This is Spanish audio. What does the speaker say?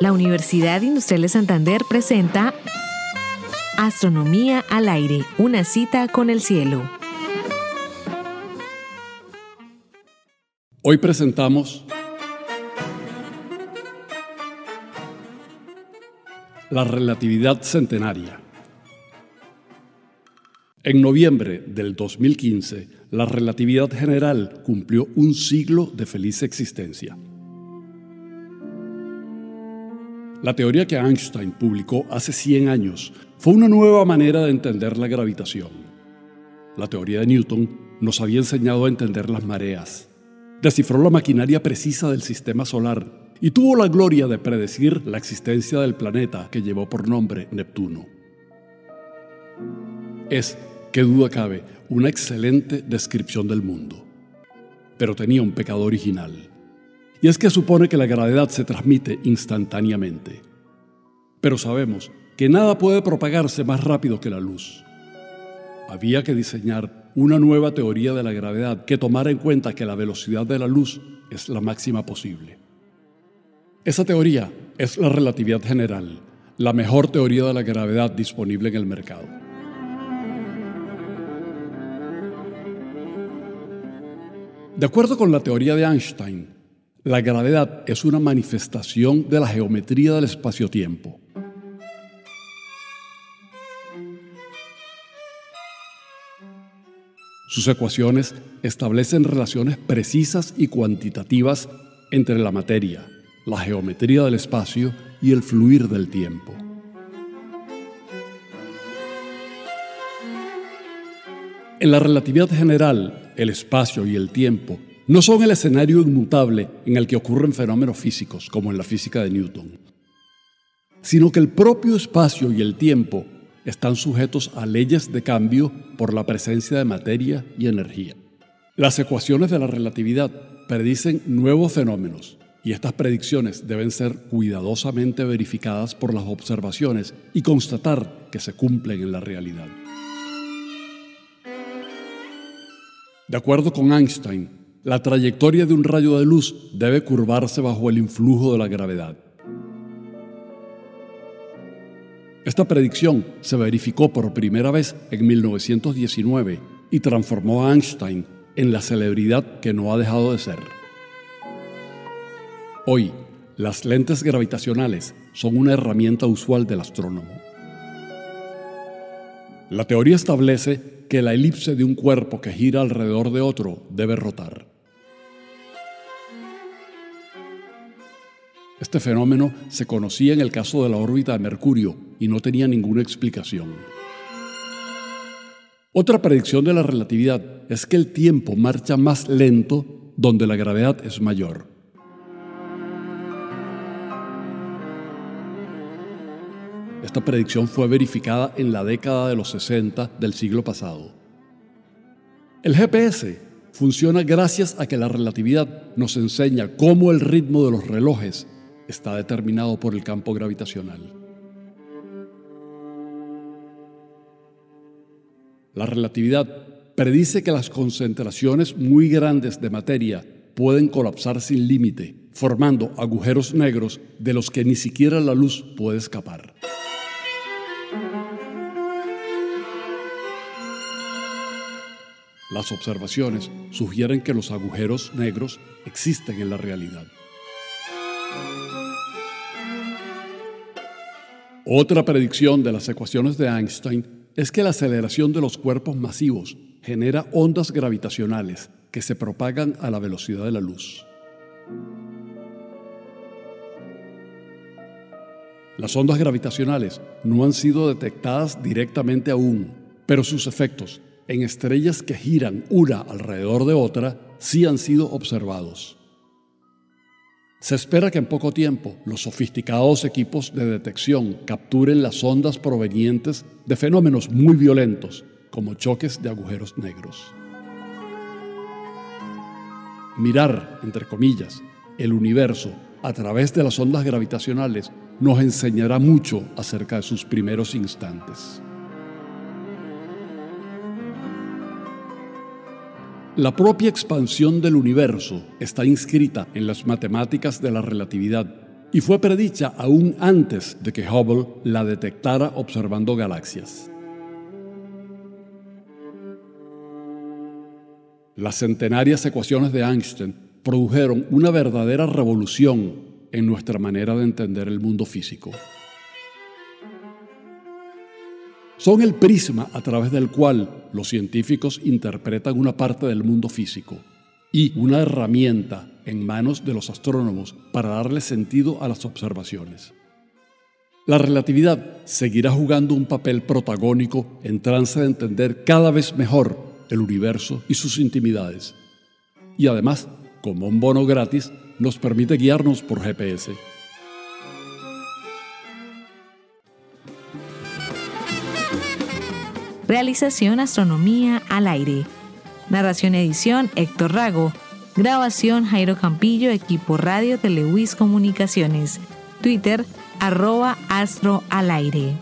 La Universidad Industrial de Santander presenta Astronomía al aire, una cita con el cielo. Hoy presentamos la relatividad centenaria. En noviembre del 2015, la relatividad general cumplió un siglo de feliz existencia. La teoría que Einstein publicó hace 100 años fue una nueva manera de entender la gravitación. La teoría de Newton nos había enseñado a entender las mareas, descifró la maquinaria precisa del sistema solar y tuvo la gloria de predecir la existencia del planeta que llevó por nombre Neptuno. Es, qué duda cabe, una excelente descripción del mundo. Pero tenía un pecado original y es que supone que la gravedad se transmite instantáneamente. Pero sabemos que nada puede propagarse más rápido que la luz. Había que diseñar una nueva teoría de la gravedad que tomara en cuenta que la velocidad de la luz es la máxima posible. Esa teoría es la relatividad general, la mejor teoría de la gravedad disponible en el mercado. De acuerdo con la teoría de Einstein, la gravedad es una manifestación de la geometría del espacio-tiempo. Sus ecuaciones establecen relaciones precisas y cuantitativas entre la materia, la geometría del espacio y el fluir del tiempo. En la relatividad general, el espacio y el tiempo no son el escenario inmutable en el que ocurren fenómenos físicos, como en la física de Newton, sino que el propio espacio y el tiempo están sujetos a leyes de cambio por la presencia de materia y energía. Las ecuaciones de la relatividad predicen nuevos fenómenos y estas predicciones deben ser cuidadosamente verificadas por las observaciones y constatar que se cumplen en la realidad. De acuerdo con Einstein, la trayectoria de un rayo de luz debe curvarse bajo el influjo de la gravedad. Esta predicción se verificó por primera vez en 1919 y transformó a Einstein en la celebridad que no ha dejado de ser. Hoy, las lentes gravitacionales son una herramienta usual del astrónomo. La teoría establece que la elipse de un cuerpo que gira alrededor de otro debe rotar. Este fenómeno se conocía en el caso de la órbita de Mercurio y no tenía ninguna explicación. Otra predicción de la relatividad es que el tiempo marcha más lento donde la gravedad es mayor. Esta predicción fue verificada en la década de los 60 del siglo pasado. El GPS funciona gracias a que la relatividad nos enseña cómo el ritmo de los relojes está determinado por el campo gravitacional. La relatividad predice que las concentraciones muy grandes de materia pueden colapsar sin límite, formando agujeros negros de los que ni siquiera la luz puede escapar. Las observaciones sugieren que los agujeros negros existen en la realidad. Otra predicción de las ecuaciones de Einstein es que la aceleración de los cuerpos masivos genera ondas gravitacionales que se propagan a la velocidad de la luz. Las ondas gravitacionales no han sido detectadas directamente aún, pero sus efectos en estrellas que giran una alrededor de otra sí han sido observados. Se espera que en poco tiempo los sofisticados equipos de detección capturen las ondas provenientes de fenómenos muy violentos, como choques de agujeros negros. Mirar, entre comillas, el universo a través de las ondas gravitacionales nos enseñará mucho acerca de sus primeros instantes. La propia expansión del universo está inscrita en las matemáticas de la relatividad y fue predicha aún antes de que Hubble la detectara observando galaxias. Las centenarias ecuaciones de Einstein produjeron una verdadera revolución en nuestra manera de entender el mundo físico. Son el prisma a través del cual los científicos interpretan una parte del mundo físico y una herramienta en manos de los astrónomos para darle sentido a las observaciones. La relatividad seguirá jugando un papel protagónico en trance de entender cada vez mejor el universo y sus intimidades. Y además, como un bono gratis, nos permite guiarnos por GPS. Realización Astronomía al aire. Narración edición Héctor Rago. Grabación Jairo Campillo, equipo Radio Telewis Comunicaciones. Twitter arroba astro al aire.